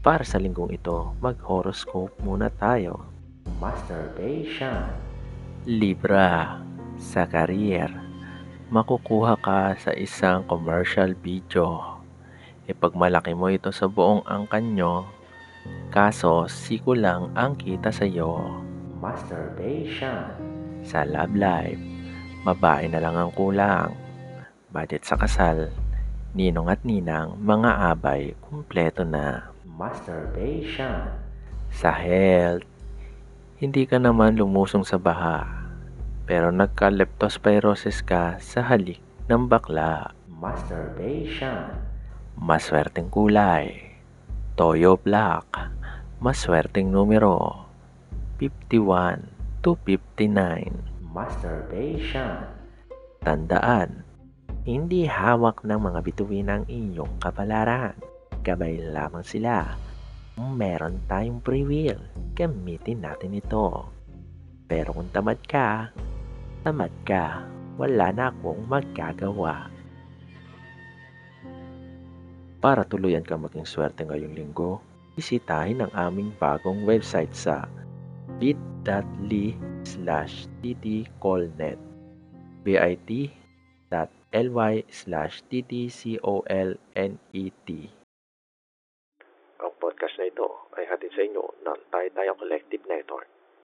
Para sa linggong ito, mag-horoscope muna tayo. Masturbation. Libra. Sa career, makukuha ka sa isang commercial video. Ipagmalaki mo ito sa buong angkanyo, kaso siko lang ang kita sa iyo. Masturbation. Sa love life, babae na lang ang kulang. Budget sa kasal, ninong at ninang, mga abay, kumpleto na. Masturbation. Sa health, hindi ka naman lumusong sa baha, pero nagka-leptospirosis ka sa halik ng bakla. Masturbation. Maswerteng kulay. Toyo black. Maswerteng numero. 51 to 59. Masturbation. Tandaan, hindi hawak ng mga bituin ang inyong kapalaran. Gabay lamang sila. Meron tayong free will, gamitin natin ito. Pero kung tamad ka, tamad ka, wala na akong magagawa. Para tuluyan ka maging swerte ngayong linggo, bisitahin ang aming bagong website sa bit.ly slash ttcolnet bit.ly slash ttcolnet na ito ay hatid sa inyo ng Tayo Collective Network.